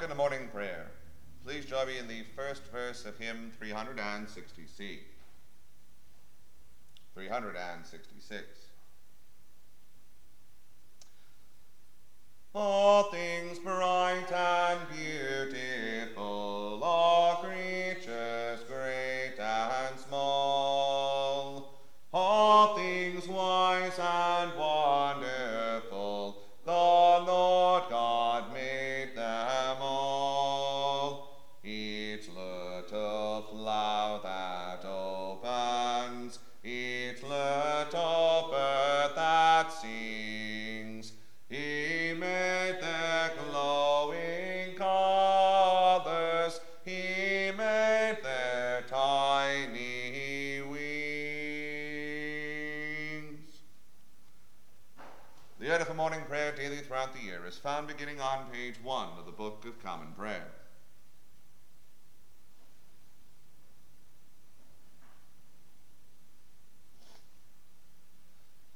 Welcome the morning prayer. Please join me in the first verse of hymn 360C. 366. All things bright and beautiful, throughout the year is found beginning on page 1 of the Book of Common Prayer.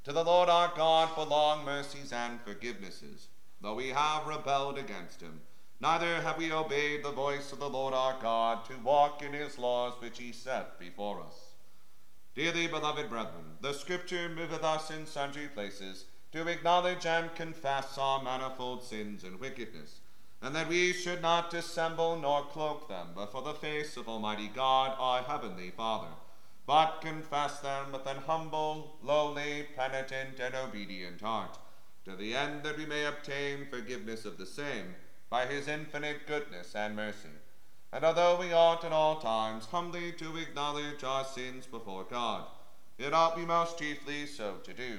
To the Lord our God for long mercies and forgivenesses, though we have rebelled against him, neither have we obeyed the voice of the Lord our God to walk in his laws which he set before us. Dearly beloved brethren, the Scripture moveth us in sundry places to acknowledge and confess our manifold sins and wickedness, and that we should not dissemble nor cloak them before the face of Almighty God, our heavenly Father, but confess them with an humble, lowly, penitent, and obedient heart, to the end that we may obtain forgiveness of the same by his infinite goodness and mercy. And although we ought at all times humbly to acknowledge our sins before God, it ought we most chiefly so to do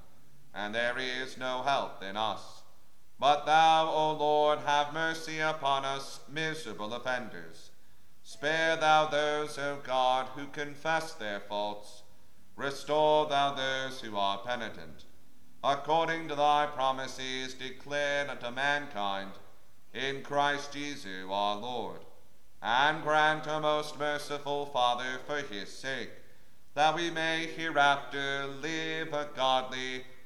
And there is no help in us. But thou, O Lord, have mercy upon us, miserable offenders. Spare thou those, O God, who confess their faults. Restore thou those who are penitent. According to thy promises declared unto mankind, in Christ Jesus our Lord. And grant, O most merciful Father, for his sake, that we may hereafter live a godly,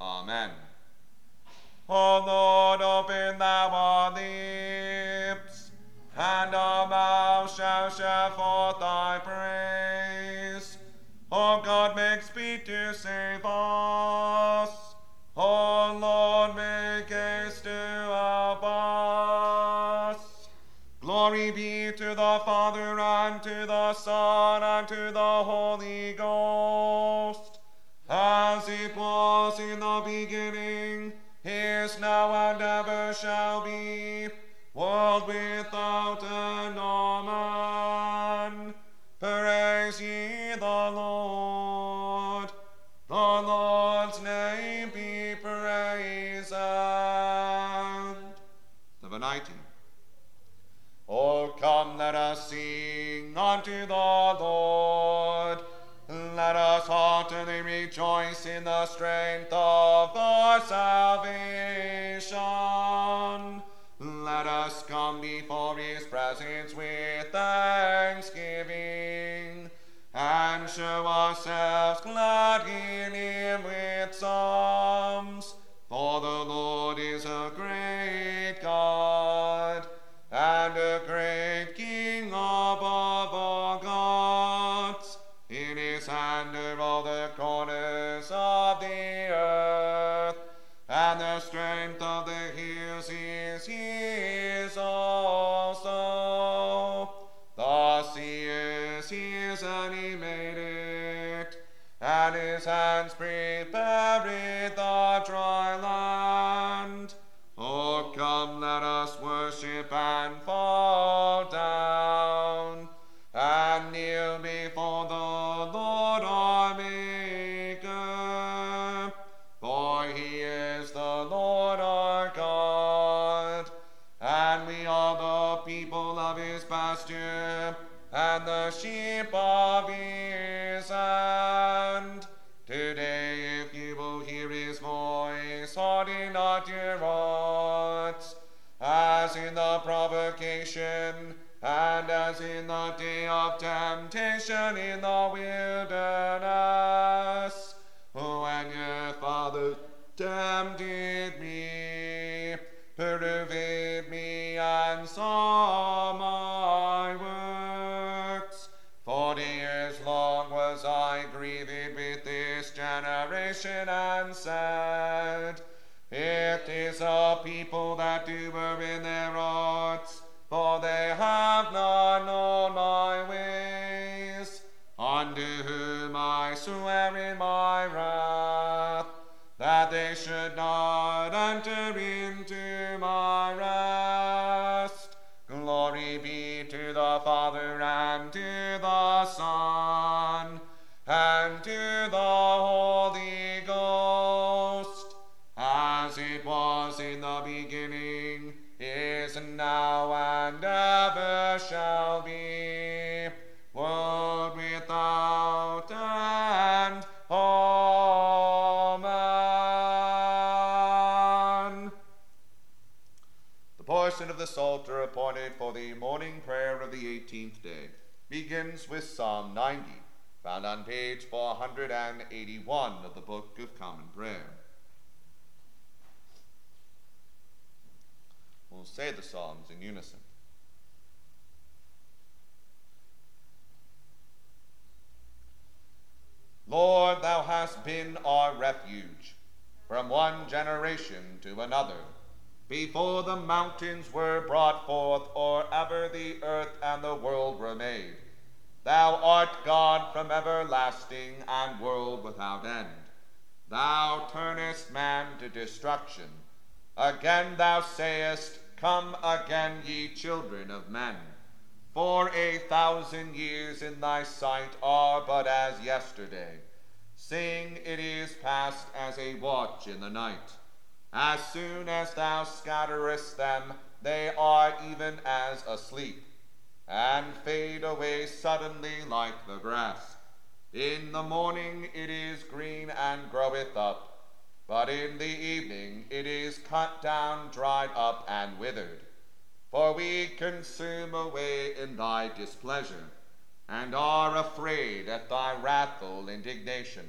Amen. A Forty years long was I grieved with this generation, and said, It is a people that do err in their hearts, the Psalter appointed for the morning prayer of the 18th day begins with Psalm 90, found on page 481 of the Book of Common Prayer. We'll say the Psalms in unison. Lord, thou hast been our refuge from one generation to another. Before the mountains were brought forth, or ever the earth and the world were made, thou art God from everlasting and world without end. Thou turnest man to destruction. Again thou sayest, Come again, ye children of men. For a thousand years in thy sight are but as yesterday. Sing, it is past as a watch in the night. As soon as thou scatterest them, they are even as asleep, and fade away suddenly like the grass. In the morning it is green and groweth up, but in the evening it is cut down, dried up, and withered. For we consume away in thy displeasure, and are afraid at thy wrathful indignation.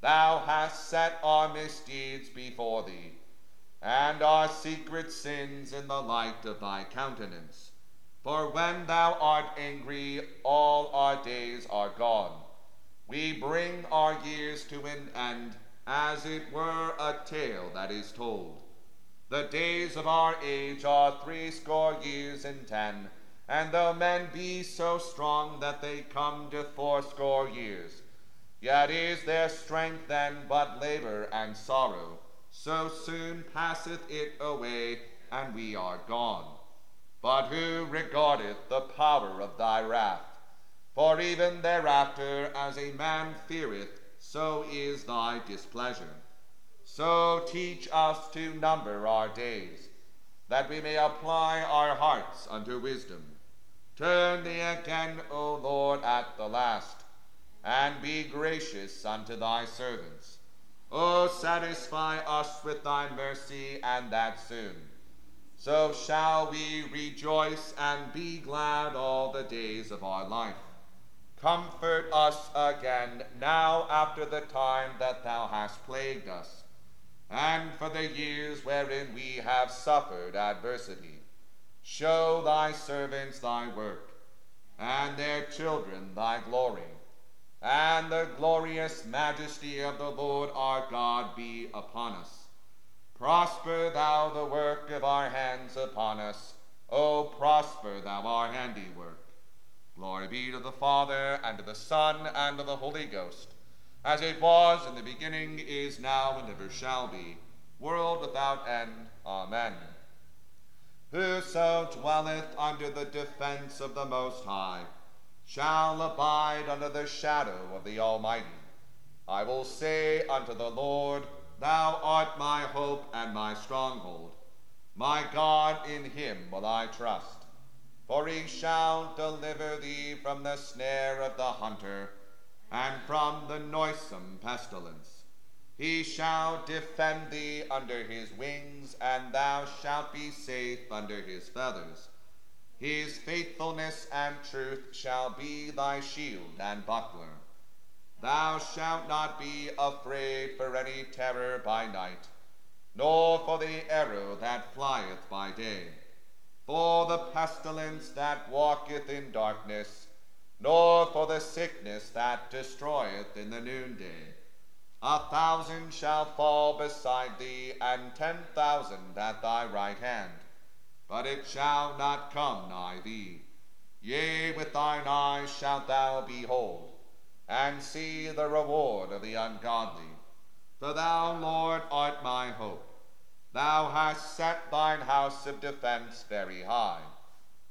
Thou hast set our misdeeds before thee, and our secret sins in the light of thy countenance. For when thou art angry, all our days are gone. We bring our years to an end, as it were a tale that is told. The days of our age are threescore years and ten, And though men be so strong that they come to fourscore years, yet is their strength then but labor and sorrow. So soon passeth it away, and we are gone. But who regardeth the power of thy wrath? For even thereafter, as a man feareth, so is thy displeasure. So teach us to number our days, that we may apply our hearts unto wisdom. Turn thee again, O Lord, at the last, and be gracious unto thy servants. O satisfy us with thy mercy, and that soon. So shall we rejoice and be glad all the days of our life. Comfort us again now after the time that thou hast plagued us, and for the years wherein we have suffered adversity Show thy servants thy work, and their children thy glory, and the glorious majesty of the Lord our God be upon us. Prosper thou the work of our hands upon us. O prosper thou our handiwork. Glory be to the Father, and to the Son, and to the Holy Ghost, as it was in the beginning, is now, and ever shall be, world without end. Amen. Whoso dwelleth under the defense of the Most High shall abide under the shadow of the Almighty. I will say unto the Lord, Thou art my hope and my stronghold. My God, in him will I trust. For he shall deliver thee from the snare of the hunter, and from the noisome pestilence. He shall defend thee under his wings, and thou shalt be safe under his feathers. His faithfulness and truth shall be thy shield and buckler. Thou shalt not be afraid for any terror by night, nor for the arrow that flieth by day, for the pestilence that walketh in darkness, nor for the sickness that destroyeth in the noonday. A thousand shall fall beside thee, and ten thousand at thy right hand, but it shall not come nigh thee. Yea, with thine eyes shalt thou behold, and see the reward of the ungodly. For thou, Lord, art my hope. Thou hast set thine house of defense very high.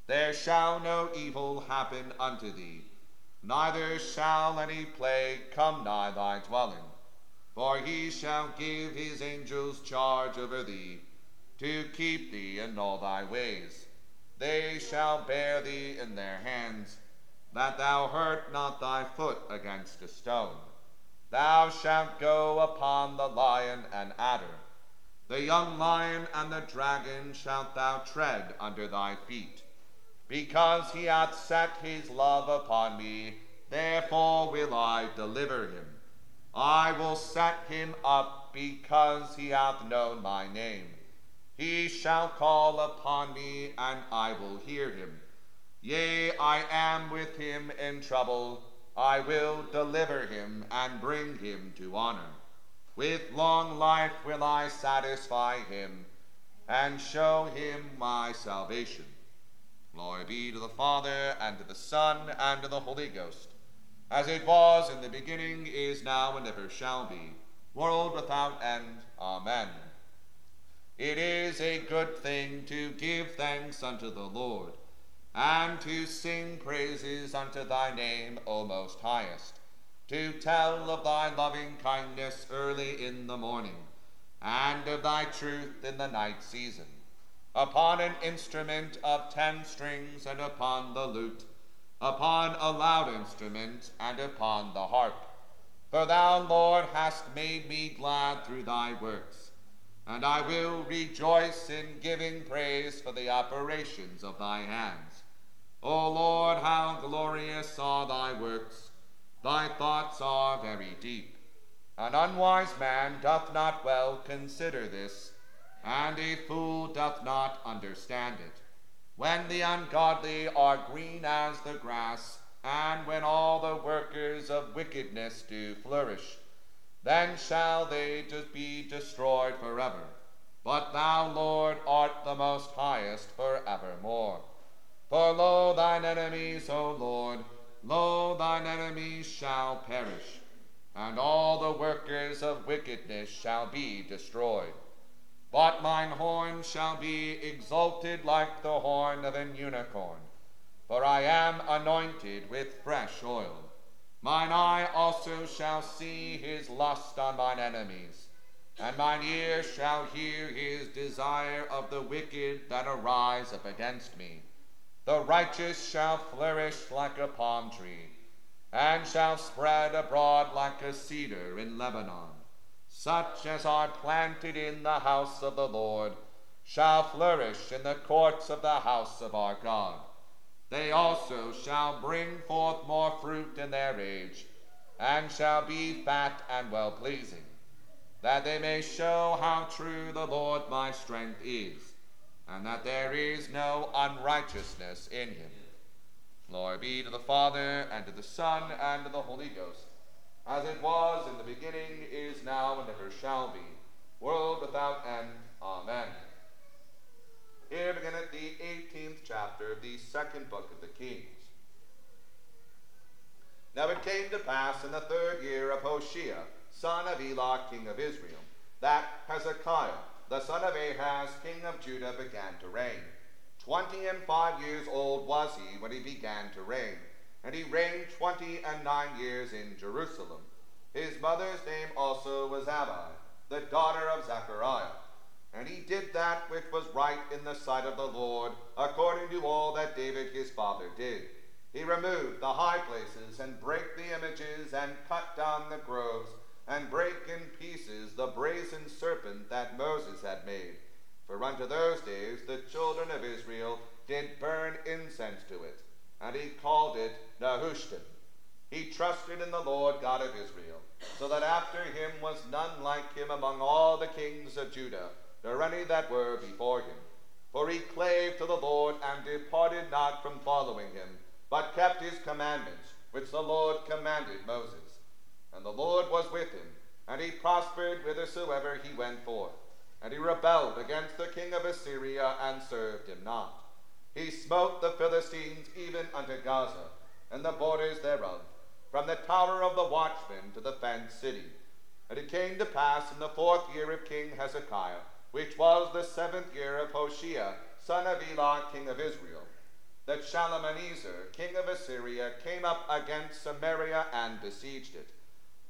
There shall no evil happen unto thee, neither shall any plague come nigh thy dwelling. For he shall give his angels charge over thee, to keep thee in all thy ways. They shall bear thee in their hands, that thou hurt not thy foot against a stone. Thou shalt go upon the lion and adder. The young lion and the dragon shalt thou tread under thy feet. Because he hath set his love upon me, therefore will I deliver him. I will set him up because he hath known my name. He shall call upon me, and I will hear him. Yea, I am with him in trouble. I will deliver him and bring him to honor. With long life will I satisfy him and show him my salvation. Glory be to the Father, and to the Son, and to the Holy Ghost as it was in the beginning, is now, and ever shall be, world without end. Amen. It is a good thing to give thanks unto the Lord, and to sing praises unto thy name, O most highest, to tell of thy loving kindness early in the morning, and of thy truth in the night season, upon an instrument of ten strings and upon the lute upon a loud instrument, and upon the harp. For thou, Lord, hast made me glad through thy works, and I will rejoice in giving praise for the operations of thy hands. O Lord, how glorious are thy works! Thy thoughts are very deep. An unwise man doth not well consider this, and a fool doth not understand it when the ungodly are green as the grass, and when all the workers of wickedness do flourish, then shall they be destroyed forever. But thou, Lord, art the most highest for evermore. For lo, thine enemies, O Lord, lo, thine enemies shall perish, and all the workers of wickedness shall be destroyed. But mine horn shall be exalted like the horn of an unicorn, for I am anointed with fresh oil. Mine eye also shall see his lust on mine enemies, and mine ear shall hear his desire of the wicked that arise up against me. The righteous shall flourish like a palm tree, and shall spread abroad like a cedar in Lebanon. Such as are planted in the house of the Lord shall flourish in the courts of the house of our God. They also shall bring forth more fruit in their age, and shall be fat and well pleasing, that they may show how true the Lord my strength is and that there is no unrighteousness in him. Glory be to the Father, and to the Son, and to the Holy Ghost, as it was in the beginning, is now, and ever shall be, world without end. Amen. Here beginneth the 18th chapter of the second book of the Kings. Now it came to pass in the third year of Hoshea, son of Elah, king of Israel, that Hezekiah, the son of Ahaz, king of Judah, began to reign. Twenty and five years old was he when he began to reign, and he reigned twenty and nine years in Jerusalem. His mother's name also was Abi, the daughter of Zechariah. And he did that which was right in the sight of the Lord, according to all that David his father did. He removed the high places, and brake the images, and cut down the groves, and break in pieces the brazen serpent that Moses had made. For unto those days the children of Israel did burn incense to it, and he called it Nehushtan. He trusted in the Lord God of Israel, so that after him was none like him among all the kings of Judah, nor any that were before him. For he clave to the Lord and departed not from following him, but kept his commandments, which the Lord commanded Moses. And the Lord was with him, and he prospered whithersoever he went forth. And he rebelled against the king of Assyria, and served him not. He smote the Philistines even unto Gaza, and the borders thereof, from the tower of the watchman to the fenced city. And it came to pass in the fourth year of King Hezekiah, which was the seventh year of Hoshea, son of Elah, king of Israel, that Shalmaneser, king of Assyria, came up against Samaria and besieged it.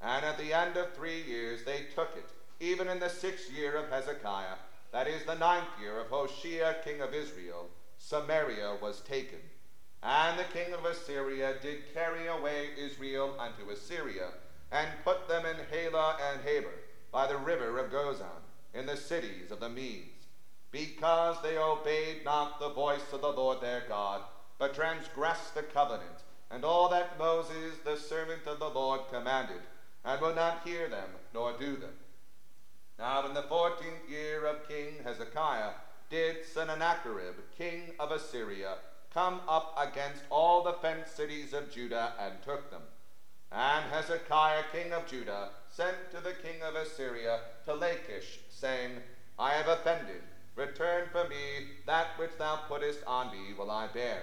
And at the end of three years they took it, even in the sixth year of Hezekiah, that is the ninth year of Hoshea king of Israel, Samaria was taken. And the king of Assyria did carry away Israel unto Assyria, and put them in Halah and Habor, by the river of Gozan, in the cities of the Medes, because they obeyed not the voice of the Lord their God, but transgressed the covenant, and all that Moses the servant of the Lord commanded and will not hear them nor do them. Now in the fourteenth year of King Hezekiah did Sennacherib, king of Assyria, come up against all the fenced cities of Judah and took them. And Hezekiah, king of Judah, sent to the king of Assyria to Lachish, saying, I have offended. Return for me that which thou puttest on me will I bear.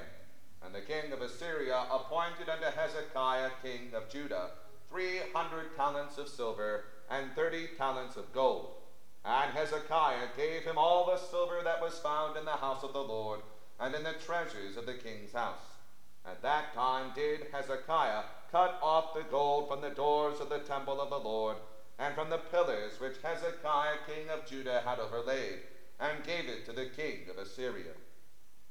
And the king of Assyria appointed unto Hezekiah, king of Judah, three hundred talents of silver and thirty talents of gold. And Hezekiah gave him all the silver that was found in the house of the Lord and in the treasures of the king's house. At that time did Hezekiah cut off the gold from the doors of the temple of the Lord and from the pillars which Hezekiah king of Judah had overlaid, and gave it to the king of Assyria.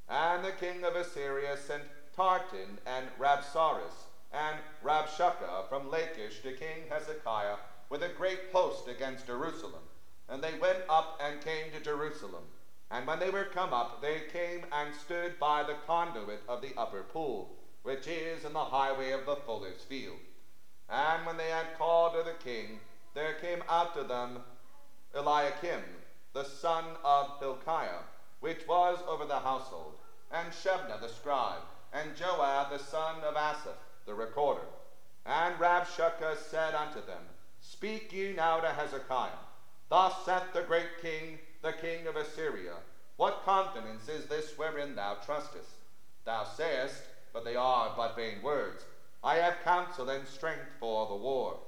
And the king of Assyria sent Tartan and Rabsaris and Rabshakeh from Lachish to King Hezekiah with a great host against Jerusalem. And they went up and came to Jerusalem. And when they were come up, they came and stood by the conduit of the upper pool, which is in the highway of the fuller's field. And when they had called to the king, there came after them Eliakim, the son of Hilkiah, which was over the household, and Shebna the scribe, and Joah the son of Asaph, the recorder. And Rabshakeh said unto them, Speak ye now to Hezekiah. Thus saith the great king, the king of Assyria, What confidence is this wherein thou trustest? Thou sayest, but they are but vain words. I have counsel and strength for the war.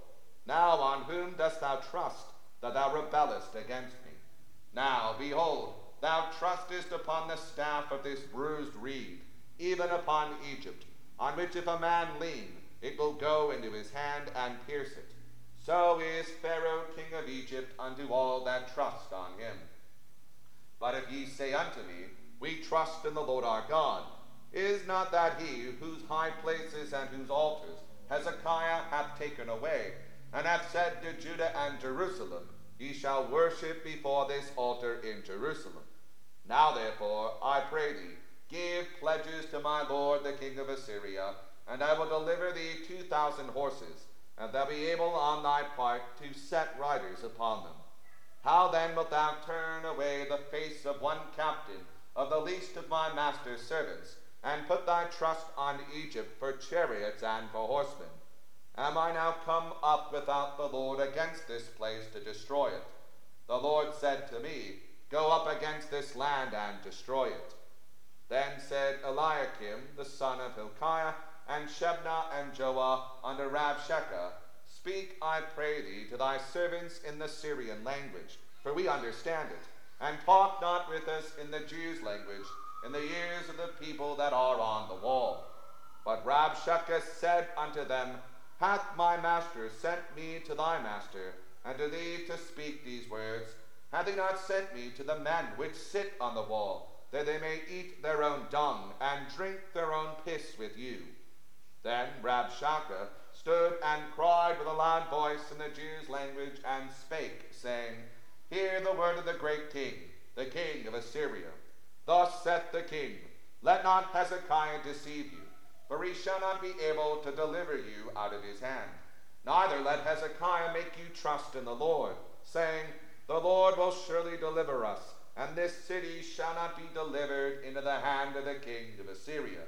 Now on whom dost thou trust, that thou rebellest against me? Now, behold, thou trustest upon the staff of this bruised reed, even upon Egypt, on which if a man lean, it will go into his hand and pierce it. So is Pharaoh king of Egypt unto all that trust on him. But if ye say unto me, We trust in the Lord our God, is not that he whose high places and whose altars Hezekiah hath taken away, and hath said to Judah and Jerusalem, Ye shall worship before this altar in Jerusalem. Now therefore, I pray thee, give pledges to my lord the king of Assyria, and I will deliver thee two thousand horses, and thou be able on thy part to set riders upon them. How then wilt thou turn away the face of one captain of the least of my master's servants, and put thy trust on Egypt for chariots and for horsemen? Am I now come up without the Lord against this place to destroy it? The Lord said to me, Go up against this land and destroy it. Then said Eliakim, the son of Hilkiah, and Shebna and Joah under Rabshakeh, Speak, I pray thee, to thy servants in the Syrian language, for we understand it, and talk not with us in the Jews' language, in the ears of the people that are on the wall. But Rabshakeh said unto them, Hath my master sent me to thy master, and to thee to speak these words? Hath he not sent me to the men which sit on the wall, that they may eat their own dung, and drink their own piss with you? Then Rabshakeh stood and cried with a loud voice in the Jews' language, and spake, saying, Hear the word of the great king, the king of Assyria. Thus saith the king, Let not Hezekiah deceive you, for he shall not be able to deliver you out of his hand. Neither let Hezekiah make you trust in the Lord, saying, The Lord will surely deliver us, and this city shall not be delivered into the hand of the king of Assyria.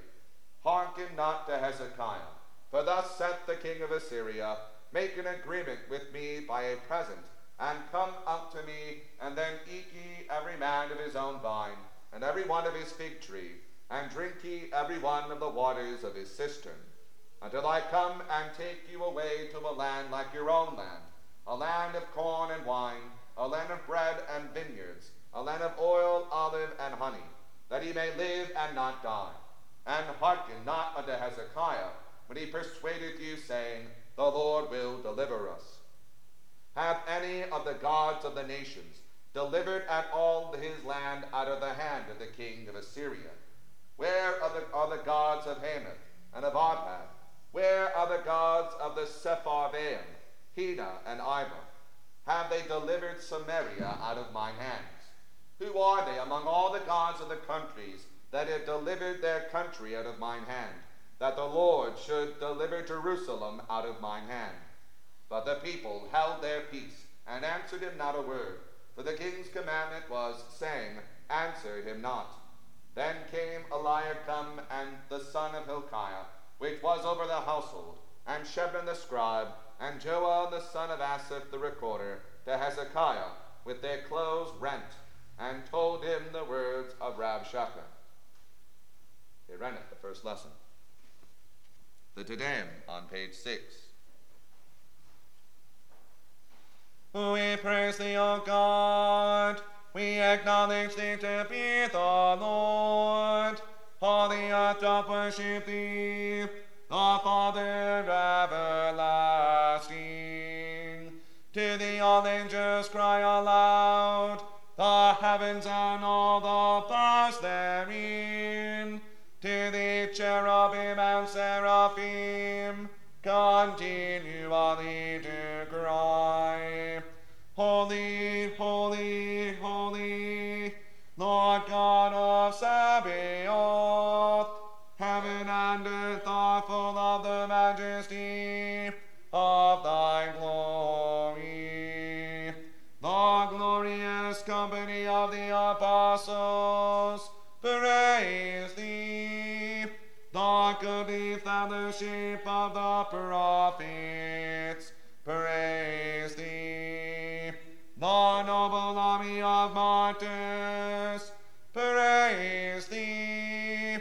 Hearken not to Hezekiah, for thus saith the king of Assyria, Make an agreement with me by a present, and come up to me, and then eat ye every man of his own vine, and every one of his fig tree, and drink ye every one of the waters of his cistern, until I come and take you away to a land like your own land, a land of corn and wine, a land of bread and vineyards, a land of oil, olive, and honey, that ye may live and not die. And hearken not unto Hezekiah, when he persuaded you, saying, The Lord will deliver us. Have any of the gods of the nations delivered at all his land out of the hand of the king of Assyria? Where are the, are the gods of Hamath and of Arpad? Where are the gods of the Sepharvaim, Hena and Ivah? Have they delivered Samaria out of mine hands? Who are they among all the gods of the countries that have delivered their country out of mine hand, that the Lord should deliver Jerusalem out of mine hand? But the people held their peace and answered him not a word, for the king's commandment was, saying, Answer him not. Then came Eliakim and the son of Hilkiah, which was over the household, and Shebna the scribe, and Joah the son of Asaph the recorder, to Hezekiah, with their clothes rent, and told him the words of Rabshakeh. Here endeth the first lesson. The Te Deum on page 6. We praise thee, O God. We acknowledge thee to be the Lord. Holy act of worship thee, the Father everlasting. To thee all angels cry aloud, the heavens and all the powers therein. To thee cherubim and seraphim continually to cry. Fellowship of the prophets, praise thee. The noble army of martyrs, praise thee.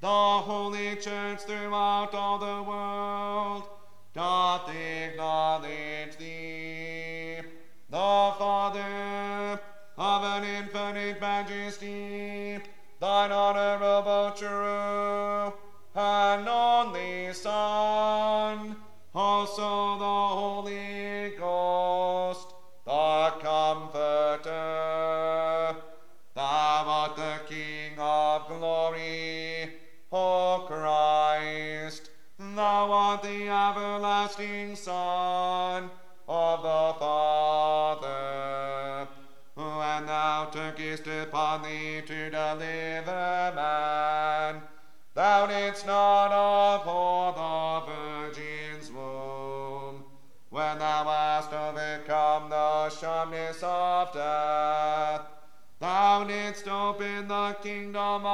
The Holy Church throughout all the world The everlasting Son of the Father, and thou tookest upon thee to deliver man. Thou didst not abhor the Virgin's womb, when thou hast overcome the sharpness of death. Thou didst open the kingdom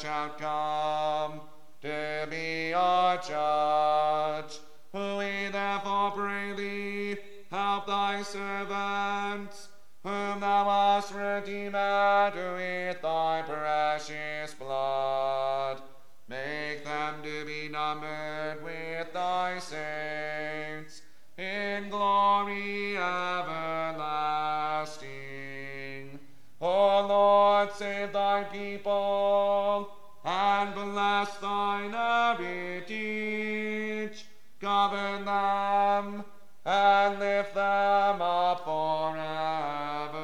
shalt come Govern them and lift them up forever.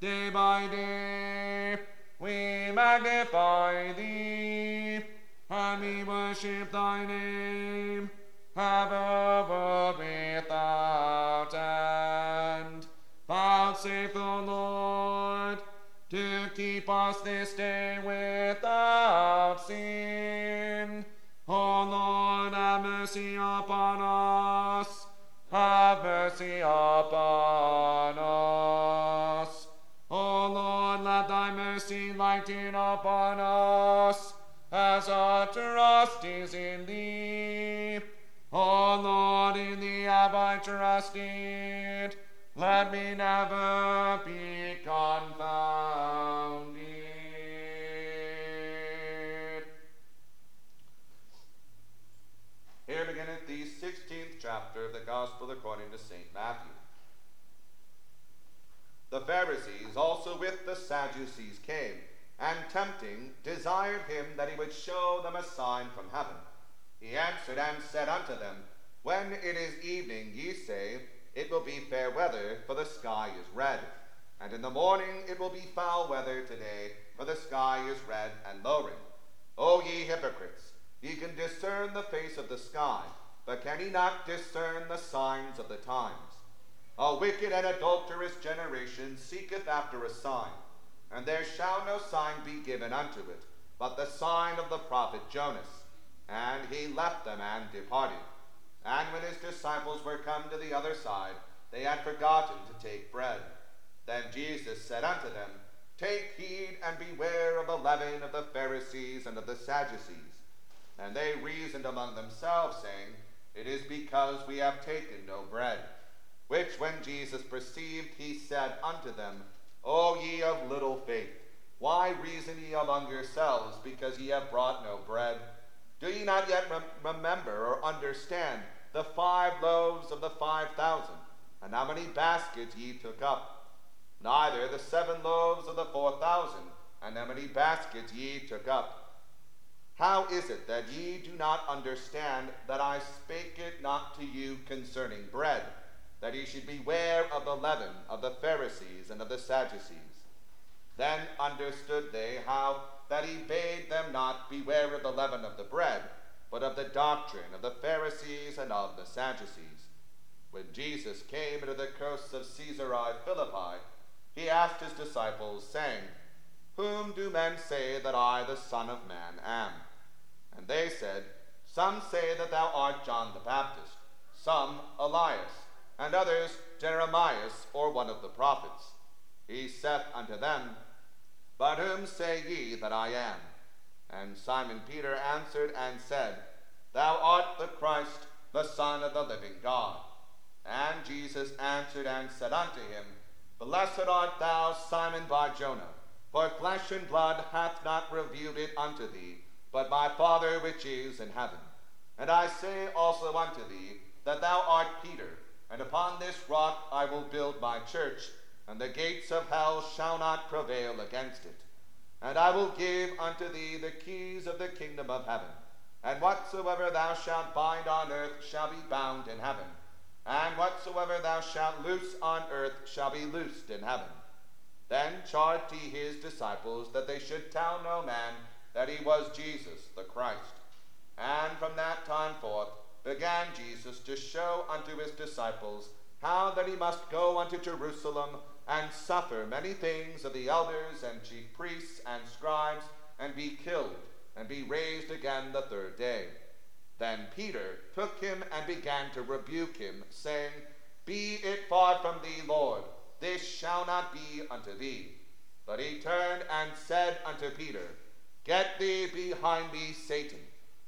Day by day we magnify thee and we worship thy name mercy upon us. O Lord, let thy mercy lighten upon us, as our trust is in thee. O Lord, in thee have I trusted. Let me never be confounded. Chapter of the Gospel according to St. Matthew. The Pharisees also with the Sadducees came, and tempting, desired him that he would show them a sign from heaven. He answered and said unto them, When it is evening, ye say, It will be fair weather, for the sky is red. And in the morning it will be foul weather today, for the sky is red and lowering. O ye hypocrites, ye can discern the face of the sky, but can he not discern the signs of the times? A wicked and adulterous generation seeketh after a sign, and there shall no sign be given unto it, but the sign of the prophet Jonas. And he left them and departed. And when his disciples were come to the other side, they had forgotten to take bread. Then Jesus said unto them, Take heed and beware of the leaven of the Pharisees and of the Sadducees. And they reasoned among themselves, saying, It is because we have taken no bread. Which when Jesus perceived, he said unto them, O ye of little faith, why reason ye among yourselves, because ye have brought no bread? Do ye not yet rem- remember or understand the five loaves of the five thousand, and how many baskets ye took up? Neither the seven loaves of the four thousand, and how many baskets ye took up? How is it that ye do not understand that I spake it not to you concerning bread, that ye should beware of the leaven of the Pharisees and of the Sadducees? Then understood they how that he bade them not beware of the leaven of the bread, but of the doctrine of the Pharisees and of the Sadducees. When Jesus came into the coasts of Caesarea Philippi, he asked his disciples, saying, Whom do men say that I, the Son of Man, am? And they said, Some say that thou art John the Baptist, some Elias, and others Jeremias or one of the prophets. He saith unto them, But whom say ye that I am? And Simon Peter answered and said, Thou art the Christ, the Son of the living God. And Jesus answered and said unto him, Blessed art thou, Simon Barjona, for flesh and blood hath not revealed it unto thee, but my Father which is in heaven. And I say also unto thee, that thou art Peter, and upon this rock I will build my church, and the gates of hell shall not prevail against it. And I will give unto thee the keys of the kingdom of heaven. And whatsoever thou shalt bind on earth shall be bound in heaven and whatsoever thou shalt loose on earth shall be loosed in heaven. Then charged he his disciples that they should tell no man that he was Jesus the Christ. And from that time forth began Jesus to show unto his disciples how that he must go unto Jerusalem and suffer many things of the elders and chief priests and scribes, and be killed, and be raised again the third day. Then Peter took him and began to rebuke him, saying, Be it far from thee, Lord, this shall not be unto thee. But he turned and said unto Peter, Get thee behind me, Satan.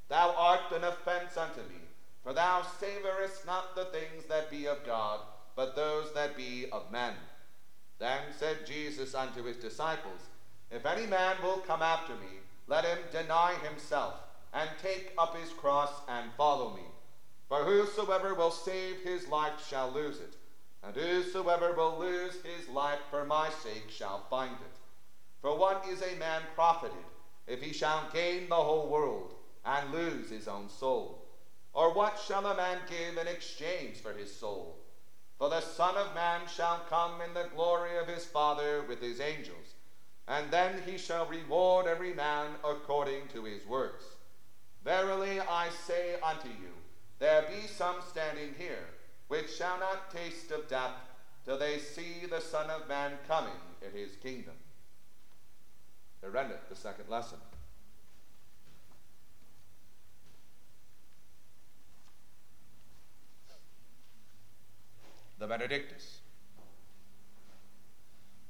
Thou art an offense unto me, for thou savorest not the things that be of God, but those that be of men. Then said Jesus unto his disciples, If any man will come after me, let him deny himself and take up his cross and follow me. For whosoever will save his life shall lose it, and whosoever will lose his life for my sake shall find it. For what is a man profited if he shall gain the whole world and lose his own soul? Or what shall a man give in exchange for his soul? For the Son of Man shall come in the glory of his Father with his angels, and then he shall reward every man according to his works. Verily I say unto you, there be some standing here, which shall not taste of death till they see the Son of Man coming in his kingdom. Here endeth the second lesson. The Benedictus.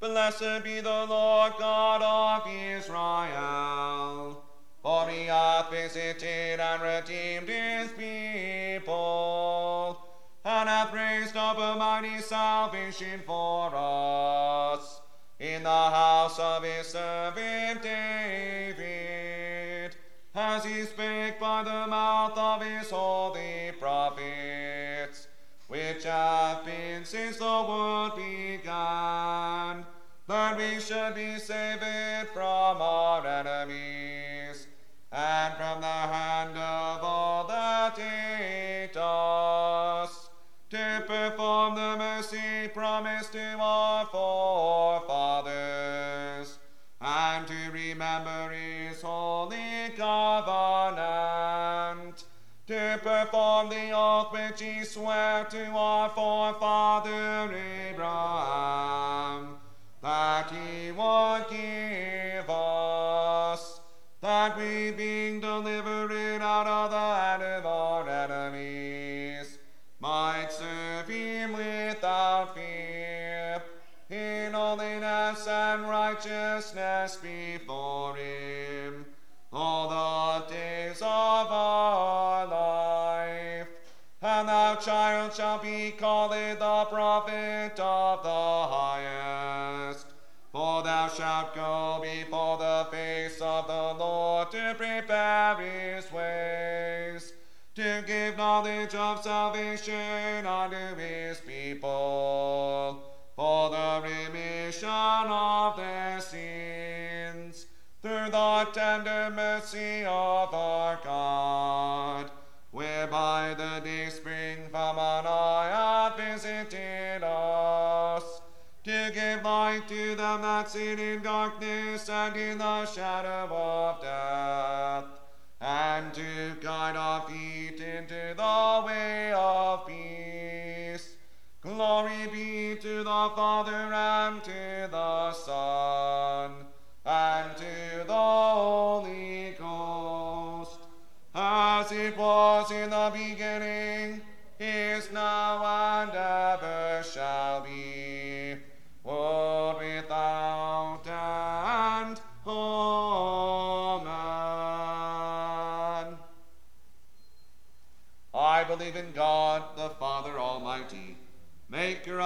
Blessed be the Lord God of Israel for he hath visited and redeemed his people, and hath raised up a mighty salvation for us in the house of his servant David, as he spake by the mouth of his holy prophets, which have been since the world began, that we should be saved from our enemies and from the hand of all that hate to the oath which he sware to our forefather Abraham, that he would give us that we, being delivered out of the hand of our enemies, might serve him without fear, in holiness and righteousness before him, all the shalt be called the prophet of the highest. For thou shalt go before the face of the Lord to prepare his ways, to give knowledge of salvation unto his people, for the remission of their sins, through the tender mercy of our God, whereby the day light to them that sit in darkness and in the shadow of death, and to guide our feet into the way of peace. Glory be to the Father and to the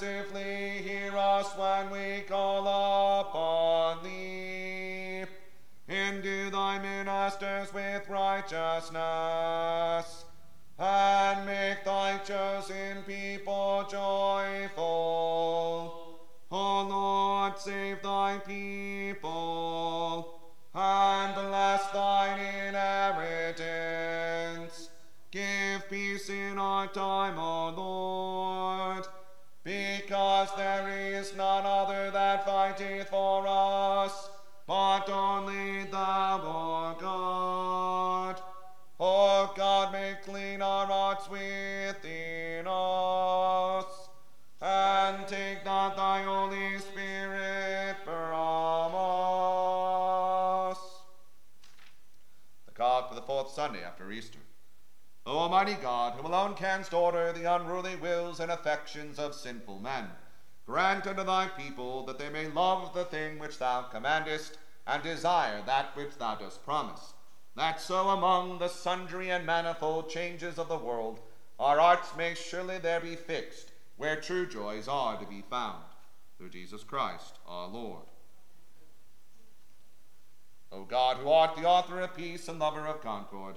mercifully hear us when we call upon thee. Endue thy ministers with righteousness O Almighty God, who alone canst order the unruly wills and affections of sinful men, grant unto thy people that they may love the thing which thou commandest, and desire that which thou dost promise that so among the sundry and manifold changes of the world our hearts may surely there be fixed, where true joys are to be found. Through Jesus Christ our Lord. O God, who art the author of peace and lover of concord,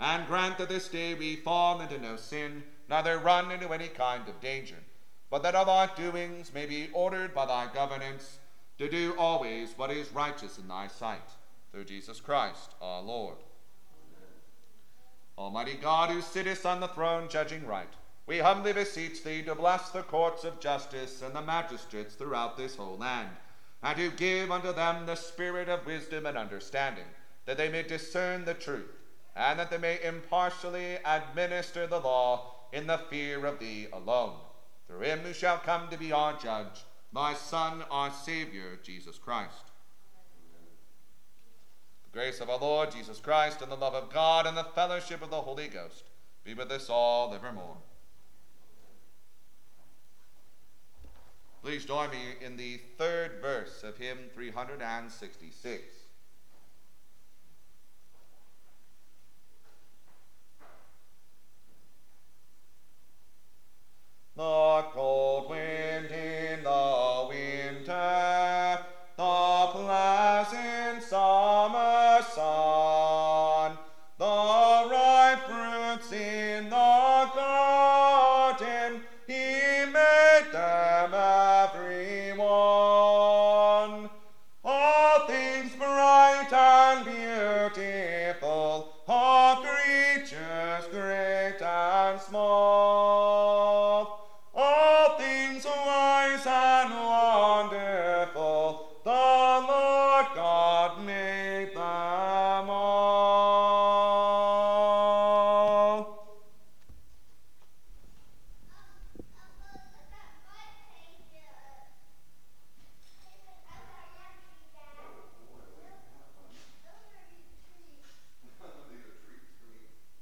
and grant that this day we fall into no sin, neither run into any kind of danger, but that all our doings may be ordered by thy governance, to do always what is righteous in thy sight, through Jesus Christ our Lord. Almighty God, who sittest on the throne judging right, we humbly beseech thee to bless the courts of justice and the magistrates throughout this whole land, and to give unto them the spirit of wisdom and understanding, that they may discern the truth, and that they may impartially administer the law in the fear of thee alone. Through him who shall come to be our judge, thy Son, our Savior, Jesus Christ. The grace of our Lord Jesus Christ, and the love of God, and the fellowship of the Holy Ghost be with us all evermore. Please join me in the third verse of hymn 366. The cold wind